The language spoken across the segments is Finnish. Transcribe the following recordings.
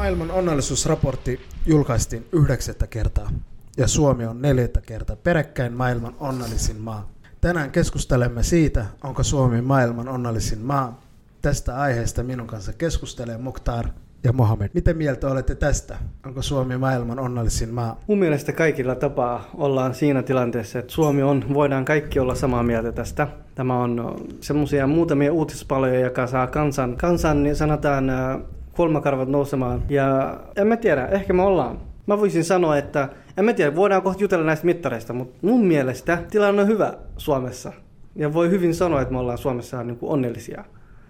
Maailman onnellisuusraportti julkaistiin yhdeksättä kertaa ja Suomi on neljättä kertaa peräkkäin maailman onnellisin maa. Tänään keskustelemme siitä, onko Suomi maailman onnellisin maa. Tästä aiheesta minun kanssa keskustelee Mukhtar ja Mohamed. Miten mieltä olette tästä? Onko Suomi maailman onnellisin maa? Mun mielestä kaikilla tapaa ollaan siinä tilanteessa, että Suomi on, voidaan kaikki olla samaa mieltä tästä. Tämä on semmoisia muutamia uutispaloja, joka saa kansan, kansan niin sanotaan kulmakarvat nousemaan. Ja en mä tiedä, ehkä me ollaan. Mä voisin sanoa, että en mä tiedä, voidaan kohta jutella näistä mittareista, mutta mun mielestä tilanne on hyvä Suomessa. Ja voi hyvin sanoa, että me ollaan Suomessa niin kuin onnellisia.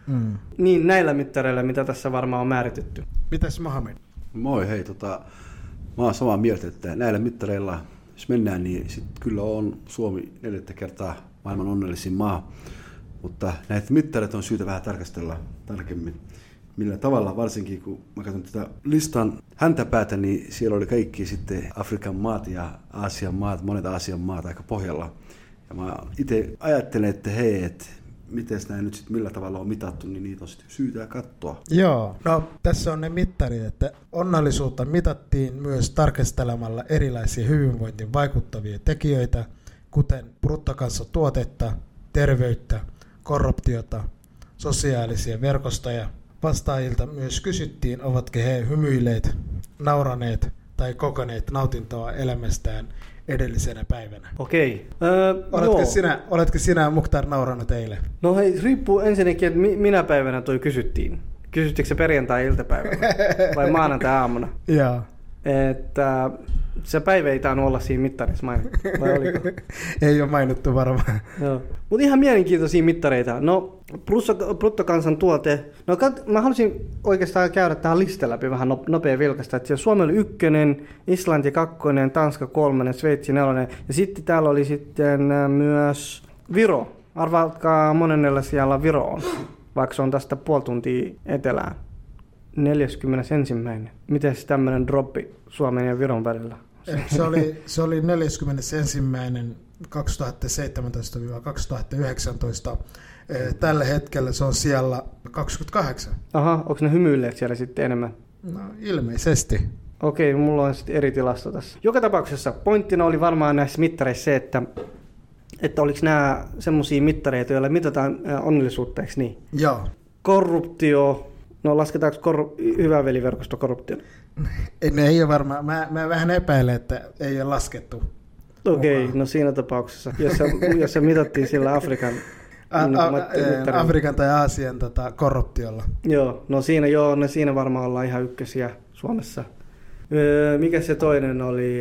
Mm. Niin näillä mittareilla, mitä tässä varmaan on määritetty. Mitäs Mohamed? Moi, hei, tota, mä oon samaa mieltä, että näillä mittareilla, jos mennään, niin sit kyllä on Suomi neljättä kertaa maailman onnellisin maa. Mutta näitä mittareita on syytä vähän tarkastella tarkemmin millä tavalla, varsinkin kun mä katson tätä listan häntäpäätä, niin siellä oli kaikki sitten Afrikan maat ja Aasian maat, monet Aasian maat aika pohjalla. Ja mä itse ajattelen, että hei, että miten näin nyt sitten millä tavalla on mitattu, niin niitä on sitten syytä katsoa. Joo, no tässä on ne mittarit, että onnellisuutta mitattiin myös tarkastelemalla erilaisia hyvinvointiin vaikuttavia tekijöitä, kuten bruttokansantuotetta, terveyttä, korruptiota, sosiaalisia verkostoja, Vastaajilta myös kysyttiin, ovatko he hymyilleet, nauraneet tai kokoneet nautintoa elämästään edellisenä päivänä. Okei. Öö, oletko, sinä, oletko sinä Mukhtar naurannut eilen? No hei, riippuu ensinnäkin, että mi- minä päivänä toi kysyttiin. Kysyttikö se perjantai-iltapäivänä vai maanantai-aamuna? Joo. Että se päivä ei tainnut olla siinä mittarissa mainittu, vai oliko? ei ole mainittu varmaan. Joo. Mutta ihan mielenkiintoisia mittareita. No, bruttokansantuote. No, kat, mä halusin oikeastaan käydä tähän lista läpi vähän nopea vilkasta. Että Suomi oli ykkönen, Islanti kakkonen, Tanska kolmonen, Sveitsi nelonen. Ja sitten täällä oli sitten äh, myös Viro. Arvaatkaa monennella siellä Viro on, vaikka se on tästä puoli tuntia etelään. 41. Miten tämmöinen droppi Suomen ja Viron välillä? Se oli, se oli 41. 2017-2019. Tällä hetkellä se on siellä 28. Aha, onko ne hymyilleet siellä sitten enemmän? No ilmeisesti. Okei, mulla on sitten eri tilasto tässä. Joka tapauksessa pointtina oli varmaan näissä mittareissa se, että, että oliko nämä semmoisia mittareita, joilla mitataan onnellisuutta, eikö niin? Joo. Korruptio, No lasketaanko korru- hyvä veliverkosto korruptio? Ne ei ole varmaan. Mä, mä vähän epäilen, että ei ole laskettu. Okei, okay, no siinä tapauksessa, jos se, jos se mitattiin sillä Afrikan a, a, Afrikan tai Aasian tota, korruptiolla. Joo, no siinä joo, ne siinä varmaan ollaan ihan ykkösiä Suomessa. Öö, mikä se toinen oli?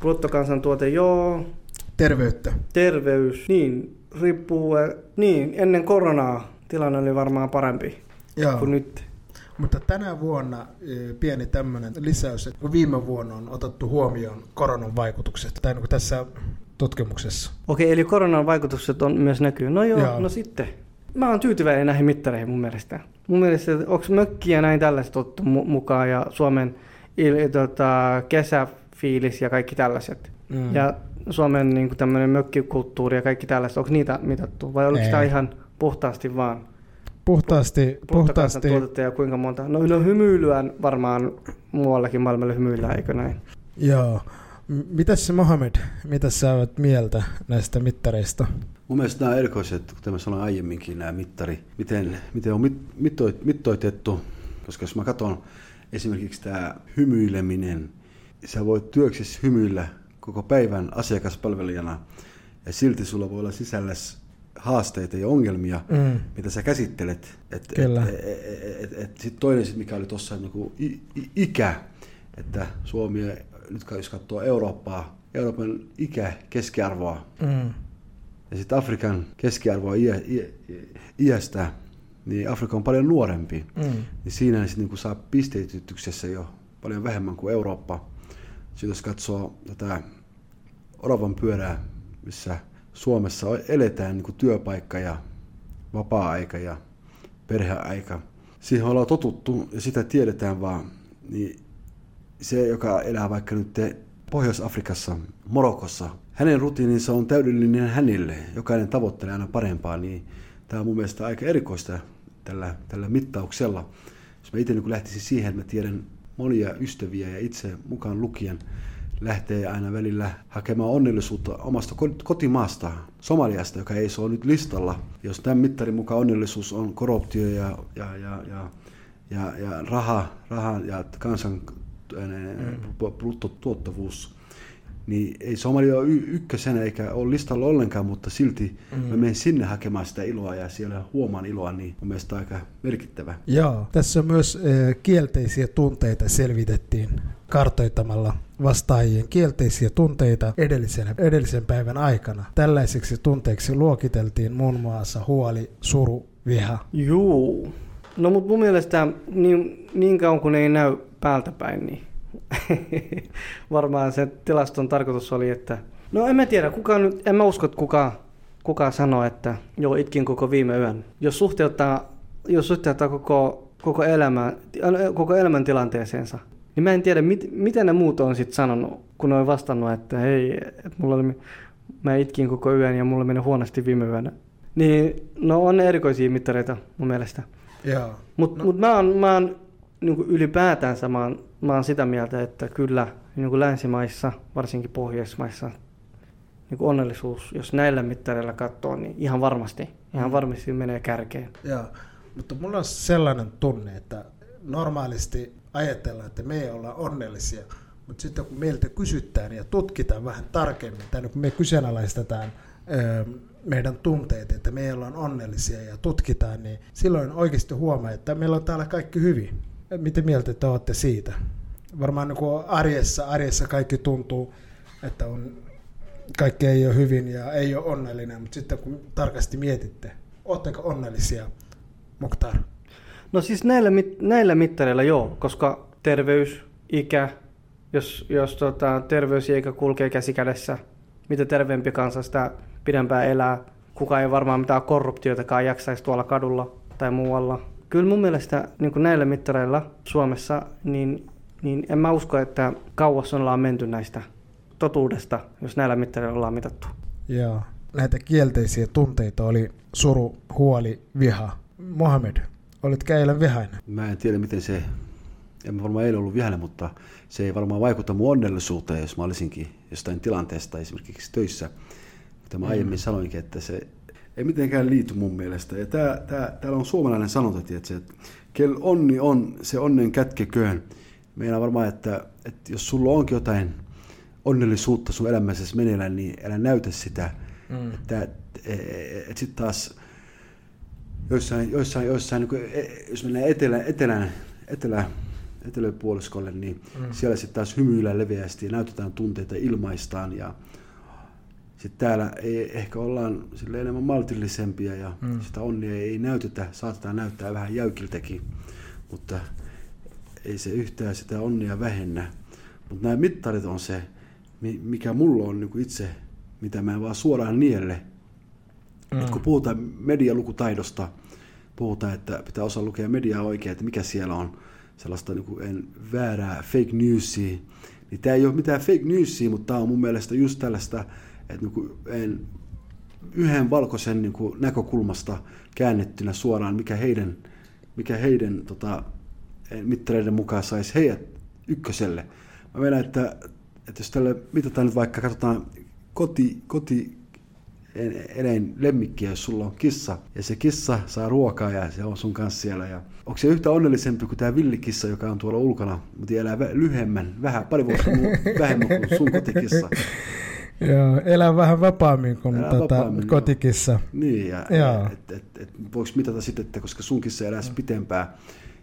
Bruttokansantuote, joo. Terveyttä. Terveys, niin, riippuu, niin, ennen koronaa tilanne oli varmaan parempi Joo. kuin nyt. Mutta tänä vuonna e, pieni tämmöinen lisäys, että viime vuonna on otettu huomioon koronan vaikutukset, tai niin tässä tutkimuksessa. Okei, eli koronan vaikutukset on myös näkyy. No joo, joo. no sitten. Mä oon tyytyväinen näihin mittareihin mun mielestä. Mun mielestä, onko mökkiä näin tällaiset otettu mukaan ja Suomen il, tota, kesäfiilis ja kaikki tällaiset. Mm. Ja Suomen niin tämmöinen mökkikulttuuri ja kaikki tällaiset, onko niitä mitattu vai oliko tämä ihan puhtaasti vaan puhtaasti, puhtaasti. tuotetta ja kuinka monta. No, no hymyilyä varmaan muuallakin maailmalla hymyillään, eikö näin? Joo. Mitäs se Mohamed, mitä sä olet mieltä näistä mittareista? Mun mielestä nämä erikoiset, kuten mä sanoin aiemminkin, nämä mittari, miten, miten on mit, mittoit, mittoitettu, koska jos mä katson esimerkiksi tämä hymyileminen, sä voit työksessä hymyillä koko päivän asiakaspalvelijana, ja silti sulla voi olla sisälläs haasteita ja ongelmia, mm. mitä sä käsittelet. Et, Kyllä. Et, et, et, et, sitten toinen, sit, mikä oli tuossa niin ikä, että Suomi, nyt jos katsoo Eurooppaa, Euroopan ikä keskiarvoa, mm. ja sitten Afrikan keskiarvoa iä, iä, iästä, niin Afrika on paljon nuorempi. Mm. Niin siinä sit, niin saa pisteytytyksessä jo paljon vähemmän kuin Eurooppa. Sitten jos katsoo tätä oravan pyörää, missä Suomessa eletään niin kuin työpaikka ja vapaa-aika ja perheaika. Siihen ollaan totuttu ja sitä tiedetään vaan. Niin se, joka elää vaikka nyt Pohjois-Afrikassa, Morokossa, hänen rutiininsa on täydellinen hänelle. Jokainen tavoittelee aina parempaa, niin tämä on mun mielestä aika erikoista tällä, tällä mittauksella. jos mä itse niin lähtisin siihen, että mä tiedän monia ystäviä ja itse mukaan lukien lähtee aina välillä hakemaan onnellisuutta omasta kotimaasta, Somaliasta, joka ei se ole nyt listalla. Jos tämän mittarin mukaan onnellisuus on korruptio ja, ja, ja, ja, ja, ja raha, raha ja kansan mm. bruttotuottavuus, niin ei Somalia ole ykkösenä eikä ole listalla ollenkaan, mutta silti mm. mä menen sinne hakemaan sitä iloa ja siellä huomaan iloa, niin mun mielestä aika merkittävä. Joo, tässä myös äh, kielteisiä tunteita selvitettiin kartoittamalla vastaajien kielteisiä tunteita edellisen, edellisen päivän aikana. Tällaiseksi tunteiksi luokiteltiin muun muassa huoli, suru, viha. Juu. No mutta mun mielestä niin, niin kauan kun ei näy päältä päin, niin varmaan se tilaston tarkoitus oli, että... No en mä tiedä, kuka nyt, en mä usko, että kuka, kuka sanoo, että joo, itkin koko viime yön. Jos suhteuttaa, jos suhteuttaa koko, koko, elämä, koko elämän tilanteeseensa, niin mä en tiedä, mit, miten ne muut on sitten sanonut, kun ne on vastannut, että hei, että mulla oli, mä itkin koko yön ja mulla meni huonosti viime yönä. Niin, no on erikoisia mittareita mun mielestä. Mutta no. mut mä oon, mä oon niin kuin ylipäätänsä mä oon, mä oon sitä mieltä, että kyllä niin kuin länsimaissa, varsinkin pohjoismaissa, niin kuin onnellisuus, jos näillä mittareilla katsoo, niin ihan varmasti, ihan mm. varmasti menee kärkeen. Joo, mutta mulla on sellainen tunne, että normaalisti ajatellaan, että me ei olla onnellisia, mutta sitten kun meiltä kysytään ja tutkitaan vähän tarkemmin, tai kun me kyseenalaistetaan meidän tunteet, että me ollaan onnellisia ja tutkitaan, niin silloin oikeasti huomaa, että meillä on täällä kaikki hyvin. Miten mieltä te olette siitä? Varmaan niin arjessa, arjessa kaikki tuntuu, että on, kaikki ei ole hyvin ja ei ole onnellinen, mutta sitten kun tarkasti mietitte, oletteko onnellisia, Moktar? No siis näillä, näillä mittareilla joo, koska terveys, ikä, jos, jos tota, terveys ja ikä kulkee käsi kädessä, mitä terveempi kansa sitä pidempään elää. Kuka ei varmaan mitään korruptioitakaan jaksaisi tuolla kadulla tai muualla. Kyllä mun mielestä niin kuin näillä mittareilla Suomessa, niin, niin en mä usko, että kauas ollaan menty näistä totuudesta, jos näillä mittareilla ollaan mitattu. Joo. Näitä kielteisiä tunteita oli suru, huoli, viha. Mohamed, olit eilen vihainen? Mä en tiedä, miten se, en mä varmaan eilen ollut vihainen, mutta se ei varmaan vaikuta mun onnellisuuteen, jos mä olisinkin jostain tilanteesta esimerkiksi töissä. Kuten mä mm. aiemmin sanoinkin, että se ei mitenkään liity mun mielestä. Ja tää, tää, täällä on suomalainen sanonta, että kel onni on, se onnen kätkeköön. Meidän varmaan, että, että jos sulla onkin jotain onnellisuutta sun elämässä meneillään, niin älä näytä sitä. Mm. Että, että, että sitten taas joissain, joissain, joissain niin kuin, e, jos mennään etelä, etelään, etelä, eteläpuoliskolle, niin mm. siellä sitten taas hymyillä leveästi ja näytetään tunteita, ilmaistaan ja sitten täällä ei, ehkä ollaan sille enemmän maltillisempia ja mm. sitä onnia ei näytetä, saatetaan näyttää vähän jäykiltäkin, mutta ei se yhtään sitä onnia vähennä. Mutta nämä mittarit on se, mikä mulla on niin itse, mitä mä en vaan suoraan nielle. Mm. Et kun puhutaan medialukutaidosta, puhutaan, että pitää osaa lukea mediaa oikein, että mikä siellä on sellaista niin kuin en, väärää fake newsia, niin tämä ei ole mitään fake newsia, mutta tämä on mun mielestä just tällaista että niin kuin en, yhden valkoisen niin kuin näkökulmasta käännettynä suoraan, mikä heidän, mikä heidän tota, mittareiden mukaan saisi heidät ykköselle. Mä menen, että, että jos tälle mitataan nyt vaikka, katsotaan koti, koti eläin lemmikkiä, jos sulla on kissa, ja se kissa saa ruokaa ja se on sun kanssa siellä. Ja onko se yhtä onnellisempi kuin tämä villikissa, joka on tuolla ulkona, mutta elää lyhyemmän, vähän, pari vuotta vähemmän kuin sun kotikissa? Joo, elää vähän vapaammin kuin elää tota, vapaammin, kotikissa. Joo. Niin, ja joo. Et, et, et, voiko mitata sitten, että koska sun kissa elää mm. pitempään,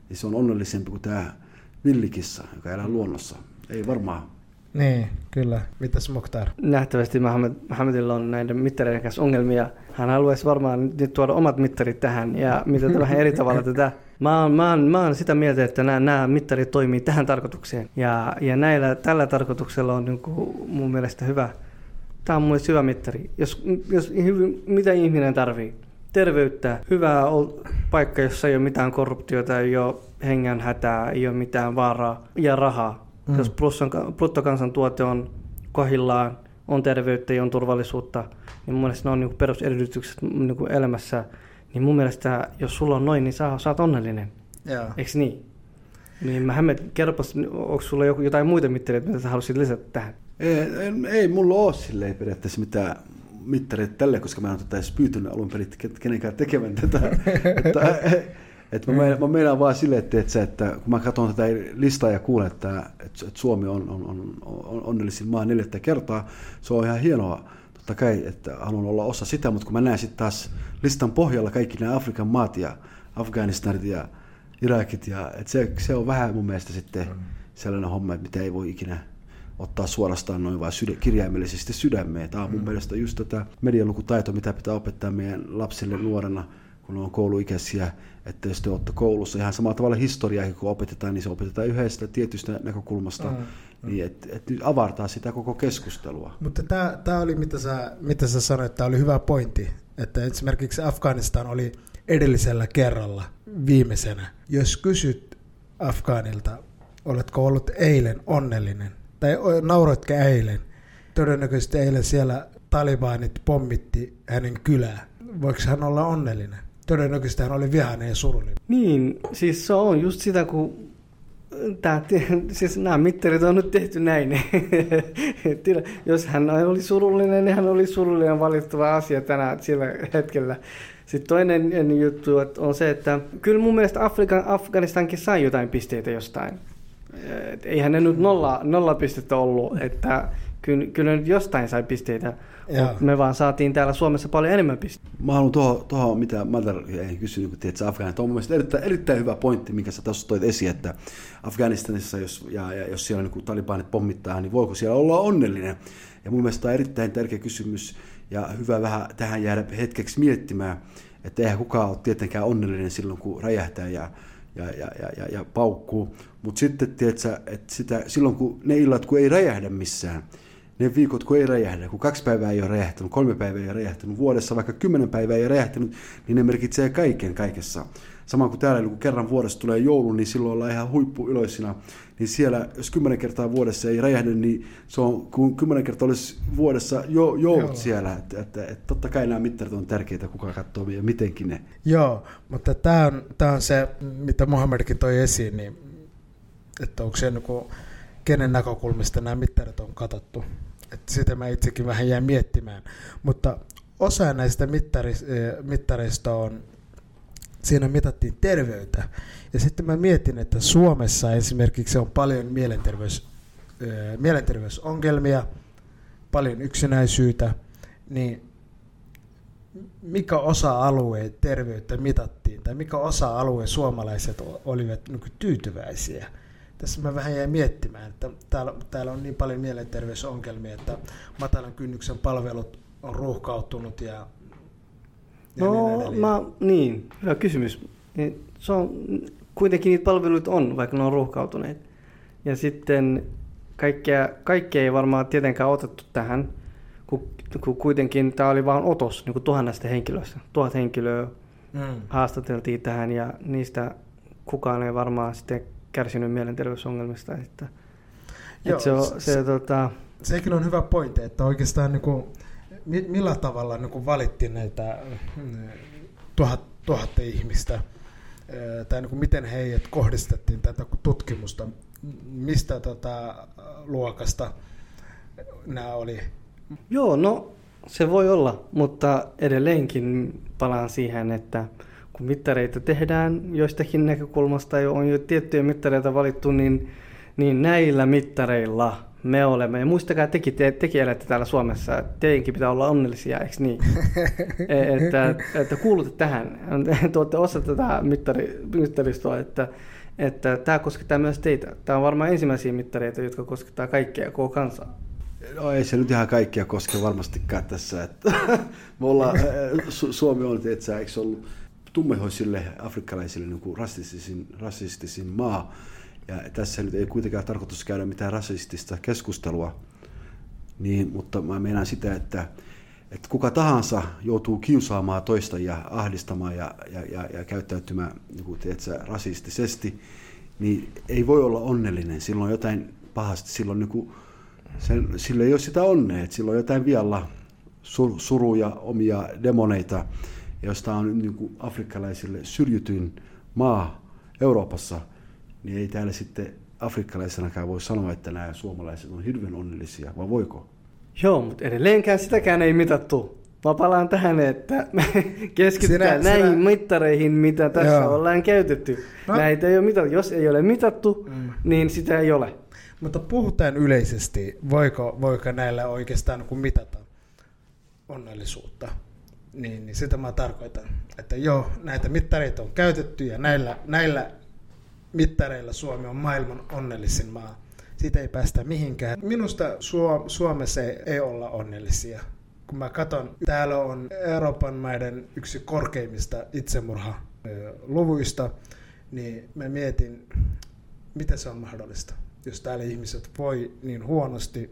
niin se on onnellisempi kuin tämä villikissa, joka elää luonnossa. Ei varmaan. Niin, kyllä. Mitäs Mokhtar? Nähtävästi Mohamed, Mohamedilla on näiden mittareiden kanssa ongelmia. Hän haluaisi varmaan nyt tuoda omat mittarit tähän ja mitata vähän eri tavalla tätä. Mä oon, mä, oon, mä oon sitä mieltä, että nämä, nämä mittarit toimii tähän tarkoitukseen. Ja, ja näillä, tällä tarkoituksella on niin kuin mun mielestä hyvä, Tämä on mun hyvä mittari. Jos, jos mitä ihminen tarvii? Terveyttä, hyvää paikka, jossa ei ole mitään korruptiota, ei ole hengen hätää, ei ole mitään vaaraa ja rahaa. Mm. Jos bruttokansantuote on kohillaan, on terveyttä ja on turvallisuutta, niin mun mielestä ne on niin perusedellytykset niin elämässä. Niin mun mielestä, jos sulla on noin, niin sä, sä oot onnellinen. Yeah. Eikö niin? Niin mä hämmet, kerropas, onko sulla joku, jotain muita mittareita, mitä sä haluaisit lisätä tähän? Ei, ei, ei mulla ole silleen periaatteessa mitään mittareita tälle, koska mä en ole tätä edes pyytänyt alun perin kenenkään tekemään tätä. että, että mä, meinaan, mä meinaan vaan silleen, että, että, että kun mä katson tätä listaa ja kuulen, että, että Suomi on, on, on, on onnellisin maa neljättä kertaa, se on ihan hienoa totta kai, että haluan olla osa sitä, mutta kun mä näen sitten taas listan pohjalla kaikki nämä Afrikan maat ja Afganistanit ja Irakit, ja, että se, se on vähän mun mielestä sitten sellainen homma, että mitä ei voi ikinä ottaa suorastaan noin vain sydä, kirjaimellisesti sydämeen. Tämä on mun mm. mielestä just tätä medialukutaito, mitä pitää opettaa meidän lapsille nuorena, kun on kouluikäisiä, että jos te olette koulussa ihan samalla tavalla historiaa, kun opetetaan, niin se opetetaan yhdestä tietystä näkökulmasta, mm. niin että et nyt avartaa sitä koko keskustelua. Mutta tämä oli, mitä sä, mitä sä sanoit, tämä oli hyvä pointti, että esimerkiksi Afganistan oli edellisellä kerralla viimeisenä. Jos kysyt Afgaanilta, oletko ollut eilen onnellinen, tai nauroitko eilen, todennäköisesti eilen siellä talibanit pommitti hänen kylää. Voiko hän olla onnellinen? Todennäköisesti hän oli vihainen ja surullinen. Niin, siis se on just sitä, kun Tää, siis nämä mittarit on nyt tehty näin. Jos hän oli surullinen, niin hän oli surullinen valittava asia tänä sillä hetkellä. Sitten toinen juttu on se, että kyllä mun mielestä Afrikan, Afganistankin sai jotain pisteitä jostain. Et eihän ne nyt nolla, nolla pistettä ollut, että kyllä, kyllä nyt jostain sai pisteitä. Me vaan saatiin täällä Suomessa paljon enemmän pisteitä. Mä haluan tuohon, tuohon mitä Madar ei kysynyt, kun tiedät, Afganistan on mun mielestä erittäin, erittäin hyvä pointti, minkä sä tuossa toit esiin, että Afganistanissa, jos, ja, ja jos siellä niin talibanit pommittaa, niin voiko siellä olla onnellinen? Ja mun mielestä on erittäin tärkeä kysymys, ja hyvä vähän tähän jäädä hetkeksi miettimään, että eihän kukaan ole tietenkään onnellinen silloin, kun räjähtää ja, ja, ja, ja, ja, ja paukkuu. Mutta sitten, tiedätkö, että sitä, silloin kun ne illat, kun ei räjähdä missään, ne viikot, kun ei räjähdä, kun kaksi päivää ei ole räjähtänyt, kolme päivää ei ole räjähtänyt, vuodessa vaikka kymmenen päivää ei ole räjähtänyt, niin ne merkitsee kaiken kaikessa. Sama kuin täällä, kun kerran vuodessa tulee joulu, niin silloin ollaan ihan huippuiloisina. Niin siellä, jos kymmenen kertaa vuodessa ei räjähdä, niin se on, kun kymmenen kertaa olisi vuodessa jo, joulut Joo. siellä. Että, että, että, totta kai nämä mittarit on tärkeitä, kuka katsoo ja mitenkin ne. Joo, mutta tämä on, tämä on se, mitä Mohamedkin toi esiin, niin, että onko se niin kuin, kenen näkökulmista nämä mittarit on katsottu. Että sitä mä itsekin vähän jäin miettimään. Mutta osa näistä mittareista on siinä mitattiin terveyttä. Ja sitten mä mietin, että Suomessa esimerkiksi on paljon mielenterveys, mielenterveysongelmia, paljon yksinäisyyttä, niin mikä osa-alueen terveyttä mitattiin, tai mikä osa-alueen suomalaiset olivat niin tyytyväisiä. Tässä mä vähän jäin miettimään, että täällä, täällä on niin paljon mielenterveysongelmia, että matalan kynnyksen palvelut on ruuhkautunut ja No, niin, mä, niin, hyvä kysymys. Niin, se on, kuitenkin niitä palveluita on, vaikka ne on ruuhkautuneet. Ja sitten kaikkea, kaikkea ei varmaan tietenkään otettu tähän, kun, kun kuitenkin tämä oli vain otos niin kuin tuhannesta henkilöstä. Tuhat henkilöä mm. haastateltiin tähän ja niistä kukaan ei varmaan sitten kärsinyt mielenterveysongelmista. Että, Joo, että se, on, se, se, tota... sekin on hyvä pointti, että oikeastaan niin kuin millä tavalla niin valittiin näitä mm, tuhat, tuhatta ihmistä, tai niin kuin miten heidät kohdistettiin tätä tutkimusta, mistä tota, luokasta nämä oli? Joo, no se voi olla, mutta edelleenkin palaan siihen, että kun mittareita tehdään joistakin näkökulmasta, jo on jo tiettyjä mittareita valittu, niin, niin näillä mittareilla me olemme. Ja muistakaa, teki, te, tekin elätte täällä Suomessa, että teidänkin pitää olla onnellisia, eikö niin? E, että, että kuulutte tähän, tuotte osa tätä mittari, mittaristoa, että, että tämä koskettaa myös teitä. Tämä on varmaan ensimmäisiä mittareita, jotka koskettaa kaikkia, koko kansaa. No ei se nyt ihan kaikkia koske varmastikaan tässä. Että me ollaan, Su- Suomi on, että eikö se ollut tummehoisille afrikkalaisille niin kuin rasistisin, rasistisin maa, ja tässä nyt ei kuitenkaan tarkoitus käydä mitään rasistista keskustelua, niin, mutta mä meinaan sitä, että, että kuka tahansa joutuu kiusaamaan toista ja ahdistamaan ja, ja, ja, ja käyttäytymään niin kuin, tiedätkö, rasistisesti, niin ei voi olla onnellinen. Silloin jotain pahasti, silloin niin kuin, sen, sillä ei ole sitä onnea, että silloin jotain vialla sur, suruja, omia demoneita, josta on niin kuin afrikkalaisille syrjityin maa Euroopassa – niin ei täällä sitten afrikkalaisenakaan voi sanoa, että nämä suomalaiset on hirveän onnellisia, vai voiko? Joo, mutta edelleenkään sitäkään ei mitattu. Mä palaan tähän, että me keskitytään sinä, näihin sinä... mittareihin, mitä tässä Joo. ollaan käytetty. No. Näitä ei ole mitattu. Jos ei ole mitattu, mm. niin sitä ei ole. Mutta puhutaan yleisesti, voiko, voiko näillä oikeastaan kun mitata onnellisuutta. Niin, niin sitä mä tarkoitan, että joo, näitä mittareita on käytetty ja näillä, näillä mittareilla Suomi on maailman onnellisin maa. Siitä ei päästä mihinkään. Minusta Suomessa ei olla onnellisia kun mä katson, täällä on Euroopan maiden yksi korkeimmista itsemurhaluvuista, niin mä mietin, miten se on mahdollista, jos täällä ihmiset voi niin huonosti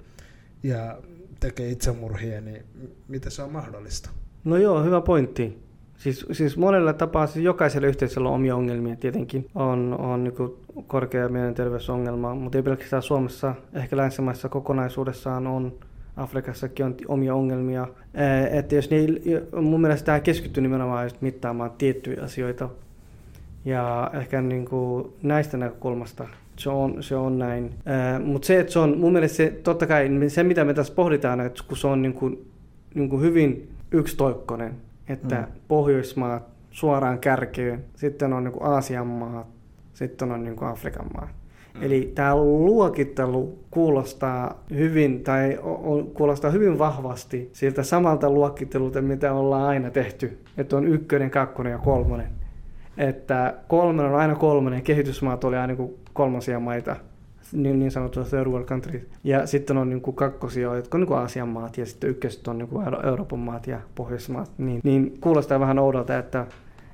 ja tekee itsemurhia, niin miten se on mahdollista? No joo, hyvä pointti. Siis, siis monella tapaa, siis jokaisella yhteisöllä on omia ongelmia tietenkin. On, on niin korkea mielenterveysongelma, mutta ei pelkästään Suomessa, ehkä länsimaissa kokonaisuudessaan on Afrikassakin on omia ongelmia. Että jos ne, mun mielestä tämä keskittyy nimenomaan just mittaamaan tiettyjä asioita. Ja ehkä niin kuin näistä näkökulmasta se on, se on näin. Mutta se, että se on mun mielestä se, totta kai se, mitä me tässä pohditaan, että kun se on niin kuin, niin kuin hyvin yksitoikkoinen, että mm. Pohjoismaat suoraan kärkeen, sitten on niin kuin Aasian maat, sitten on niin kuin Afrikan maat. Mm. Eli tämä luokittelu kuulostaa hyvin tai on, kuulostaa hyvin vahvasti siltä samalta luokittelulta, mitä ollaan aina tehty. Että on ykkönen, kakkonen ja kolmonen. Että kolmonen on aina kolmonen, kehitysmaat oli aina niin kolmosia maita, niin, niin sanottu third world countries. Ja sitten on niin kuin kakkosia, jotka on niin kuin Aasian maat, ja sitten ykköset on niin kuin Euroopan maat ja Pohjoismaat. Niin, niin kuulostaa vähän oudolta, että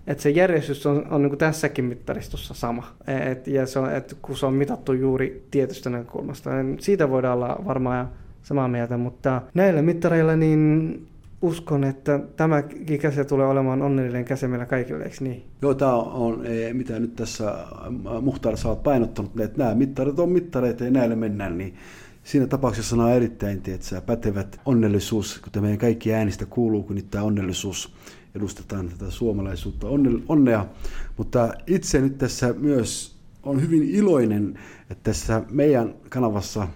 että se järjestys on, on niin tässäkin mittaristossa sama. Et, ja se on, et, kun se on mitattu juuri tietystä näkökulmasta. Siitä voidaan olla varmaan samaa mieltä, mutta näillä mittareilla niin uskon, että tämä käse tulee olemaan onnellinen käse meillä kaikille, eikö niin? Joo, tämä on, mitä nyt tässä Muhtar sä oot painottanut, että nämä mittarit on mittareita ja näillä mennään, niin siinä tapauksessa on erittäin tietsä, pätevät onnellisuus, kuten meidän kaikki äänistä kuuluu, kun nyt tämä onnellisuus edustetaan tätä suomalaisuutta, onnea. Mutta itse nyt tässä myös on hyvin iloinen, että tässä meidän kanavassa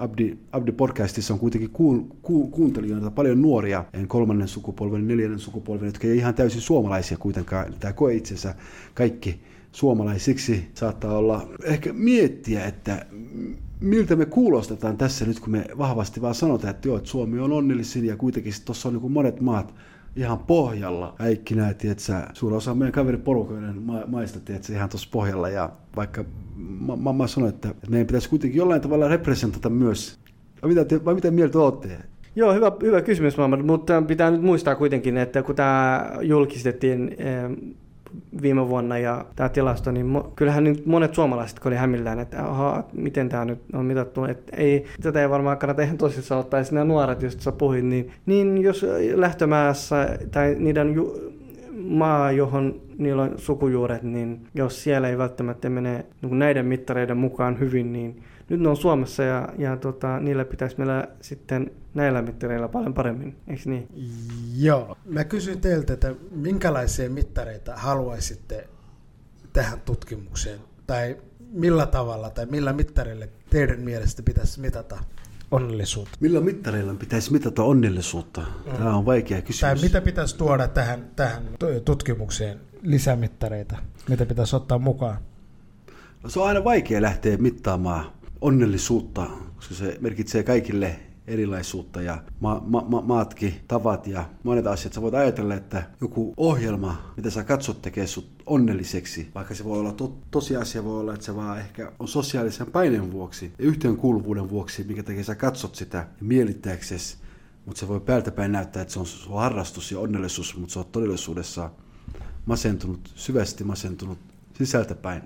Abdi, Abdi podcastissa on kuitenkin kuul, ku, kuuntelijoita paljon nuoria, kolmannen sukupolven, neljännen sukupolven, jotka ei ihan täysin suomalaisia kuitenkaan. Tämä koe itsensä kaikki suomalaisiksi saattaa olla ehkä miettiä, että miltä me kuulostetaan tässä nyt, kun me vahvasti vaan sanotaan, että joo, että Suomi on onnellisin ja kuitenkin tuossa on niin monet maat ihan pohjalla. Kaikki nämä, tietsä, suurin osa meidän kaveriporukoiden ma- maista, tietsä, ihan tuossa pohjalla. Ja vaikka mä, mä, mä sanoin, että meidän pitäisi kuitenkin jollain tavalla representata myös. Mitä, te, vai mitä mieltä olette? Joo, hyvä, hyvä kysymys, mutta pitää nyt muistaa kuitenkin, että kun tämä julkistettiin viime vuonna ja tämä tilasto, niin mo, kyllähän nyt monet suomalaiset oli hämillään, että aha, miten tämä nyt on mitattu. Että ei, tätä ei varmaan kannata ihan tosissaan ottaa. Ja nämä nuoret, joista sä puhuit, niin, niin jos lähtömäässä tai niiden ju, maa, johon niillä on sukujuuret, niin jos siellä ei välttämättä mene niin näiden mittareiden mukaan hyvin, niin nyt ne on Suomessa ja, ja tota, niillä pitäisi meillä sitten näillä mittareilla paljon paremmin, eikö niin? Joo. Mä kysyn teiltä, että minkälaisia mittareita haluaisitte tähän tutkimukseen? Tai millä tavalla tai millä mittarille teidän mielestä pitäisi mitata onnellisuutta? Millä mittareilla pitäisi mitata onnellisuutta? Mm. Tämä on vaikea kysymys. Tai mitä pitäisi tuoda tähän, tähän tutkimukseen lisämittareita? Mitä pitäisi ottaa mukaan? No, se on aina vaikea lähteä mittaamaan onnellisuutta, koska se merkitsee kaikille erilaisuutta ja ma- ma- ma- maatkin, tavat ja monet asiat. Sä voit ajatella, että joku ohjelma, mitä sä katsot, tekee sut onnelliseksi. Vaikka se voi olla to- tosiasia, voi olla, että se vaan ehkä on sosiaalisen paineen vuoksi ja yhteenkuuluvuuden vuoksi, mikä tekee sä katsot sitä ja mielittääksesi. Mutta se voi päältä päin näyttää, että se on sun harrastus ja onnellisuus, mutta se on todellisuudessa masentunut, syvästi masentunut sisältäpäin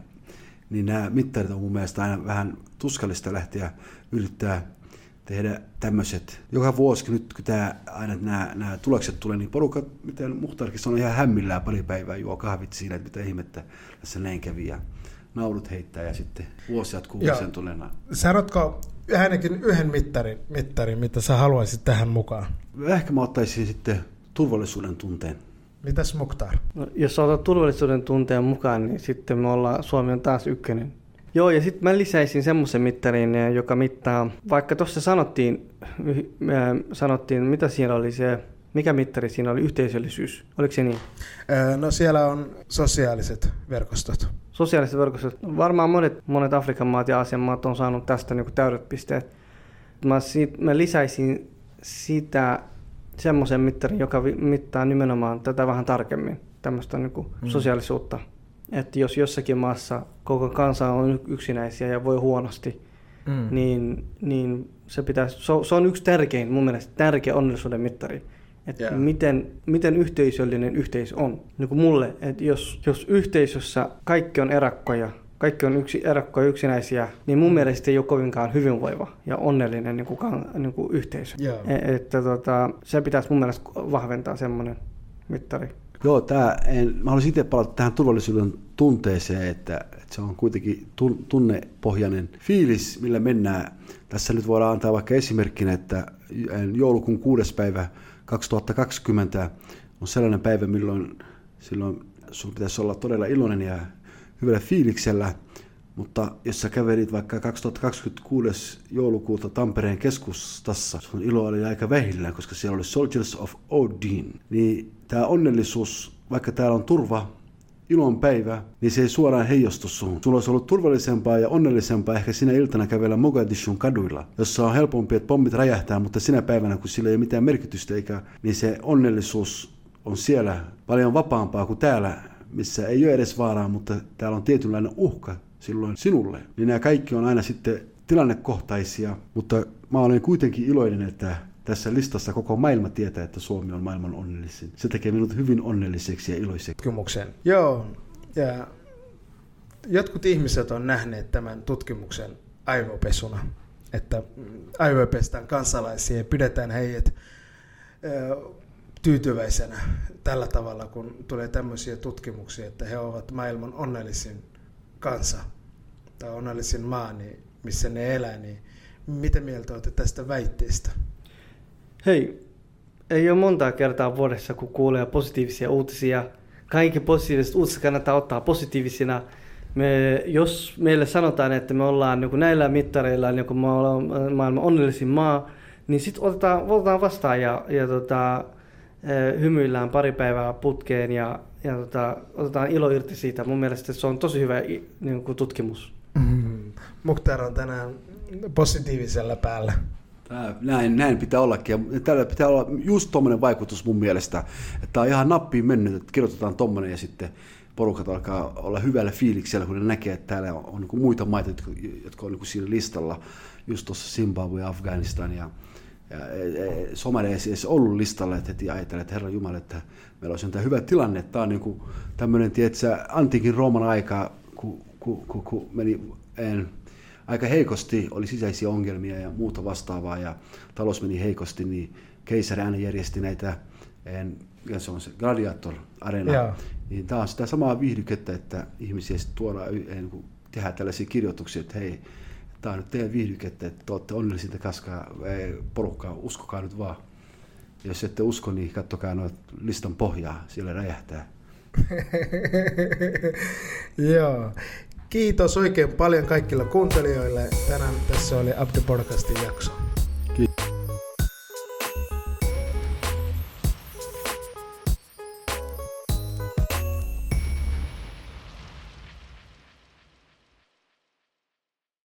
niin nämä mittarit on mun mielestä aina vähän tuskallista lähteä yrittää tehdä tämmöiset. Joka vuosi, nyt kun tämä, aina nämä, nämä tulokset tulee, niin porukat, miten Muhtarkin sanoi, ihan hämmillään pari päivää juo kahvit siinä, että mitä ihmettä tässä näin kävi ja naudut heittää ja sitten vuosi jatkuu sen tulena. Sanotko ainakin yhden mittarin, mittarin, mitä sä haluaisit tähän mukaan? Ehkä mä ottaisin sitten turvallisuuden tunteen. Mitäs Mukhtar? No, jos otat turvallisuuden tunteen mukaan, niin sitten me ollaan, Suomi on taas ykkönen. Joo, ja sitten mä lisäisin semmoisen mittarin, joka mittaa, vaikka tuossa sanottiin, sanottiin, mitä siellä oli se, mikä mittari siinä oli, yhteisöllisyys, oliko se niin? No siellä on sosiaaliset verkostot. Sosiaaliset verkostot. Varmaan monet, monet Afrikan maat ja Aasian maat on saanut tästä niin täydet pisteet. Mä, siitä, mä lisäisin sitä semmoisen mittarin, joka mittaa nimenomaan tätä vähän tarkemmin, tämmöistä niin kuin mm. sosiaalisuutta. Että jos jossakin maassa koko kansa on yksinäisiä ja voi huonosti, mm. niin, niin se, pitäisi, se, on, se on yksi tärkein, mun mielestä tärkeä onnellisuuden mittari. Että yeah. miten, miten yhteisöllinen yhteisö on. Niin kuin mulle, että jos, jos yhteisössä kaikki on erakkoja, kaikki on yksi, erakkoja yksinäisiä, niin mun mielestä ei ole kovinkaan hyvinvoiva ja onnellinen niin kuin, niin kuin yhteisö. Yeah. E, että tota, se pitäisi mun mielestä vahventaa semmoinen mittari. Joo, tää, en, mä haluaisin itse palata tähän turvallisuuden tunteeseen, että, että se on kuitenkin tunnepohjainen fiilis, millä mennään. Tässä nyt voidaan antaa vaikka esimerkkinä, että joulukuun kuudes päivä 2020 on sellainen päivä, milloin silloin sun pitäisi olla todella iloinen ja hyvällä fiiliksellä, mutta jos sä kävelit vaikka 2026. joulukuuta Tampereen keskustassa, sun ilo oli aika vähillä, koska siellä oli Soldiers of Odin, niin tämä onnellisuus, vaikka täällä on turva, ilon päivä, niin se ei suoraan heijastu suhun. Sulla olisi ollut turvallisempaa ja onnellisempaa ehkä sinä iltana kävellä Mogadishun kaduilla, jossa on helpompi, että pommit räjähtää, mutta sinä päivänä, kun sillä ei ole mitään merkitystä, eikä, niin se onnellisuus on siellä paljon vapaampaa kuin täällä, missä ei ole edes vaaraa, mutta täällä on tietynlainen uhka silloin sinulle. Niin nämä kaikki on aina sitten tilannekohtaisia, mutta mä olen kuitenkin iloinen, että tässä listassa koko maailma tietää, että Suomi on maailman onnellisin. Se tekee minut hyvin onnelliseksi ja iloiseksi. Tutkimuksen. Joo, ja jotkut ihmiset on nähneet tämän tutkimuksen aivopesuna, että aivopestään kansalaisia ja pidetään heidät tyytyväisenä tällä tavalla, kun tulee tämmöisiä tutkimuksia, että he ovat maailman onnellisin kansa tai onnellisin maa, niin missä ne elää, niin mitä mieltä olette tästä väitteestä? Hei, ei ole montaa kertaa vuodessa, kun kuulee positiivisia uutisia. Kaikki positiiviset uutiset kannattaa ottaa positiivisina. Me, jos meille sanotaan, että me ollaan niin näillä mittareilla niin maailman onnellisin maa, niin sitten otetaan, otetaan vastaan ja, ja tota, hymyillään pari päivää putkeen ja, ja tota, otetaan ilo irti siitä. Mun mielestä se on tosi hyvä niin kuin tutkimus. Mm. Muhtar on tänään positiivisella päällä. Tää, näin, näin pitää ollakin. Ja täällä pitää olla just tuommoinen vaikutus mun mielestä, että on ihan nappiin mennyt, että kirjoitetaan tuommoinen ja sitten porukat alkaa olla hyvällä fiiliksellä, kun ne näkee, että täällä on, on niin muita maita, jotka, jotka on niin siinä listalla, just tuossa Zimbabwe ja Afganistan ja, ja e, e, Somalia ei edes ollut listalla, että heti ajattelee, että Herra Jumala, että meillä olisi tämä hyvä tilanne. Tämä on niin kuin tämmöinen, tiedätkö, antiikin Rooman aika, kun, kun, kun, kun meni en, aika heikosti, oli sisäisiä ongelmia ja muuta vastaavaa ja talous meni heikosti, niin keisari aina järjesti näitä, en, se on se Gladiator-areena, niin tämä on sitä samaa viihdykettä, että ihmisiä sitten tuodaan, kun tehdään tällaisia kirjoituksia, että hei, tämä on nyt teidän viihdykettä, että te olette onnellisinta kaskaa, porukkaa, uskokaa nyt vaan. Jos ette usko, niin kattokaa noita listan pohjaa, siellä räjähtää. Joo. Kiitos oikein paljon kaikille kuuntelijoille. Tänään tässä oli Abdi Podcastin jakso. Kiitos.